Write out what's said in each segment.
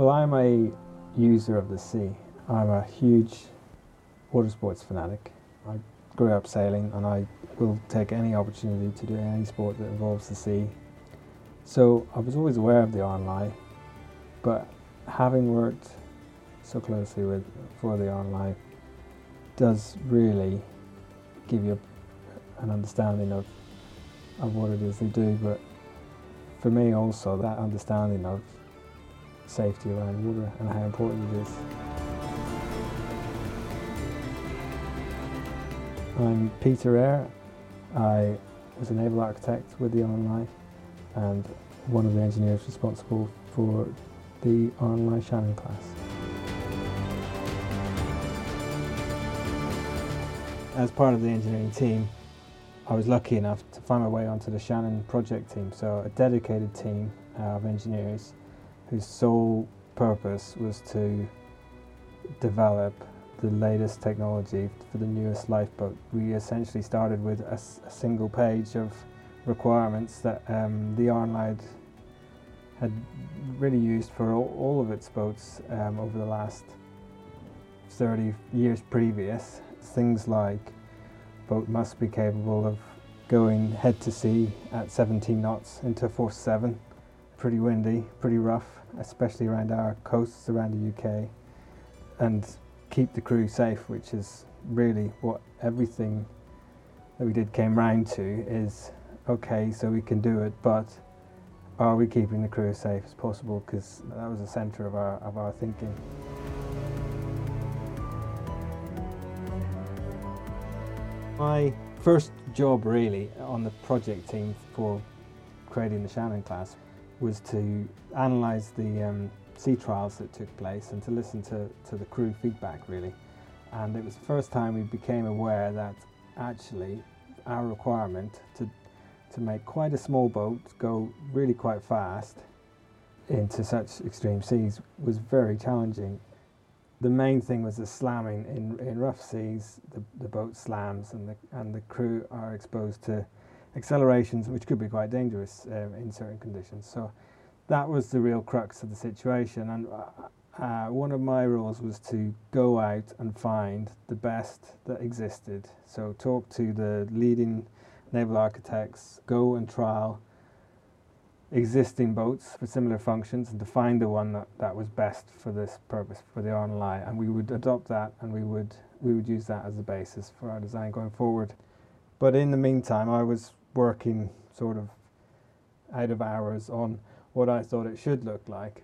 Well, I'm a user of the sea. I'm a huge water sports fanatic. I grew up sailing and I will take any opportunity to do any sport that involves the sea. So I was always aware of the RNLI, but having worked so closely with for the RNLI does really give you an understanding of of what it is they do, but for me also that understanding of safety around water and how important it is. I'm Peter Eyre. I was a naval architect with the RNLI and one of the engineers responsible for the RNLI Shannon class. As part of the engineering team, I was lucky enough to find my way onto the Shannon project team, so a dedicated team uh, of engineers whose sole purpose was to develop the latest technology for the newest lifeboat. We essentially started with a, a single page of requirements that um, the RNLI had really used for all, all of its boats um, over the last 30 years previous. Things like boat must be capable of going head to sea at 17 knots into force 7. Pretty windy, pretty rough, especially around our coasts around the UK. And keep the crew safe, which is really what everything that we did came round to is okay, so we can do it, but are we keeping the crew as safe as possible? Because that was the centre of our, of our thinking. My first job really on the project team for creating the Shannon class was to analyse the um, sea trials that took place and to listen to, to the crew feedback really. And it was the first time we became aware that actually our requirement to, to make quite a small boat go really quite fast into such extreme seas was very challenging. The main thing was the slamming in, in rough seas, the, the boat slams and the, and the crew are exposed to accelerations which could be quite dangerous um, in certain conditions. So that was the real crux of the situation. And uh, uh, one of my rules was to go out and find the best that existed. So talk to the leading naval architects, go and trial existing boats for similar functions and to find the one that, that was best for this purpose for the RNLI and we would adopt that and we would we would use that as a basis for our design going forward. But in the meantime I was working sort of out of hours on what I thought it should look like.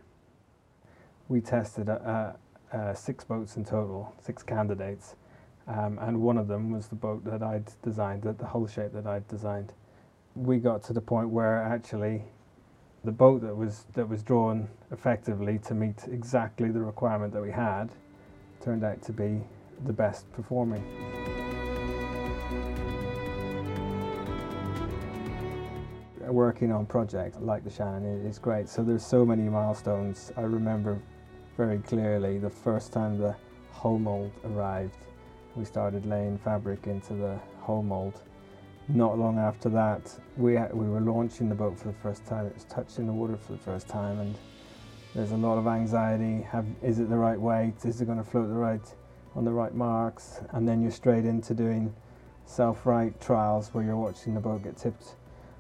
We tested uh, uh, six boats in total, six candidates, um, and one of them was the boat that I'd designed, the, the hull shape that I'd designed. We got to the point where actually the boat that was that was drawn effectively to meet exactly the requirement that we had turned out to be the best performing. Working on projects like the Shannon is great. So there's so many milestones. I remember very clearly the first time the hull mold arrived. We started laying fabric into the hull mold. Not long after that, we we were launching the boat for the first time. It was touching the water for the first time, and there's a lot of anxiety. Have, is it the right weight? Is it going to float the right on the right marks? And then you're straight into doing self-right trials where you're watching the boat get tipped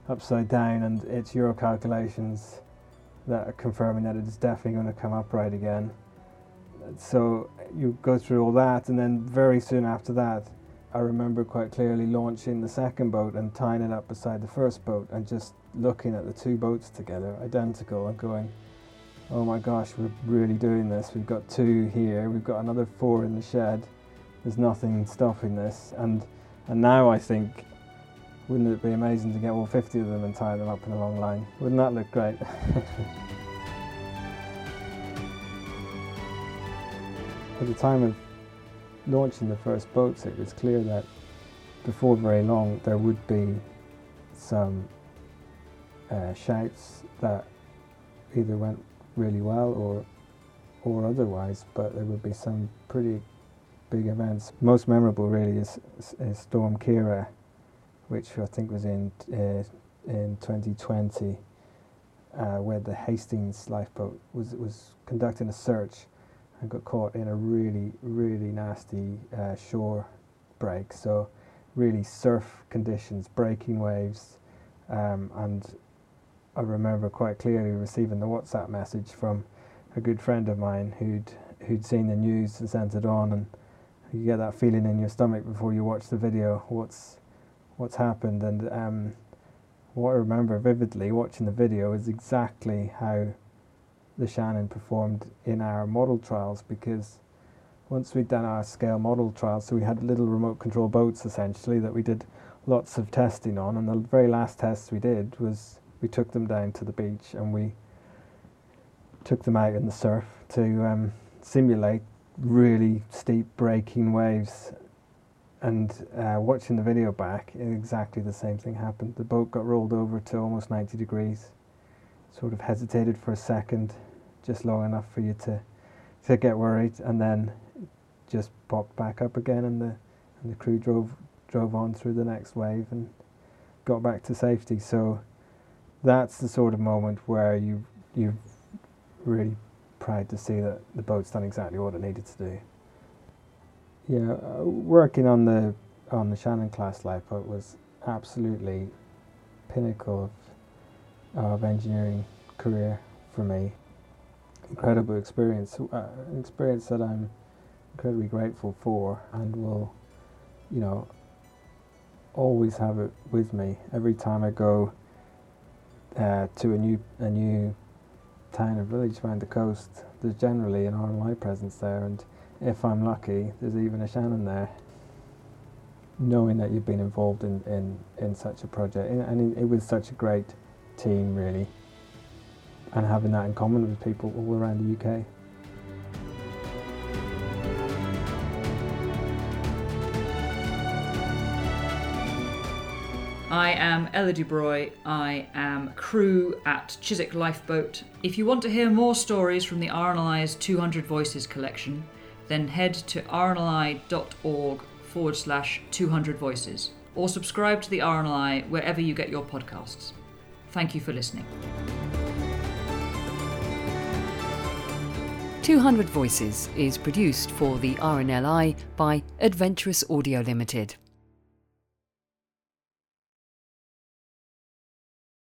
upside down and it's your calculations that are confirming that it's definitely going to come upright again. So you go through all that and then very soon after that I remember quite clearly launching the second boat and tying it up beside the first boat and just looking at the two boats together, identical, and going, oh my gosh, we're really doing this. We've got two here, we've got another four in the shed. There's nothing stopping this. And, and now I think wouldn't it be amazing to get all 50 of them and tie them up in a long line? Wouldn't that look great? At the time of launching the first boats, it was clear that before very long there would be some uh, shouts that either went really well or or otherwise, but there would be some pretty big events. Most memorable really is, is Storm Ciara which I think was in uh, in 2020. uh, where the Hastings lifeboat was was conducting a search and got caught in a really really nasty uh, shore break. So really surf conditions, breaking waves, um, and I remember quite clearly receiving the WhatsApp message from a good friend of mine who'd who'd seen the news and sent it on, and you get that feeling in your stomach before you watch the video. What's what's happened? And um, what I remember vividly watching the video is exactly how the Shannon performed in our model trials because once we'd done our scale model trials, so we had little remote control boats essentially that we did lots of testing on, and the very last test we did was we took them down to the beach and we took them out in the surf to um, simulate really steep breaking waves. And uh, watching the video back, exactly the same thing happened. The boat got rolled over to almost 90 degrees, sort of hesitated for a second, just long enough for you to to get worried, and then just popped back up again, and the and the crew drove drove on through the next wave and got back to safety. So that's the sort of moment where you you really proud to see that the boat's done exactly what it needed to do. Yeah, uh, working on the on the Shannon class lifeboat was absolutely pinnacle of, of engineering career for me. Incredible experience, uh, an experience that I'm incredibly grateful for, and will, you know, always have it with me every time I go uh, to a new a new town or village around the coast. There's generally an RNLI presence there, and if I'm lucky, there's even a Shannon there. Knowing that you've been involved in, in, in such a project, and it, was such a great team, really, and having that in common with people all around the UK. I am Ella Dubroy. I am crew at Chiswick Lifeboat. If you want to hear more stories from the RNLI's 200 Voices collection, then head to rnli.org forward slash 200 voices or subscribe to the RNLI wherever you get your podcasts. Thank you for listening. 200 Voices is produced for the RNLI by Adventurous Audio Limited.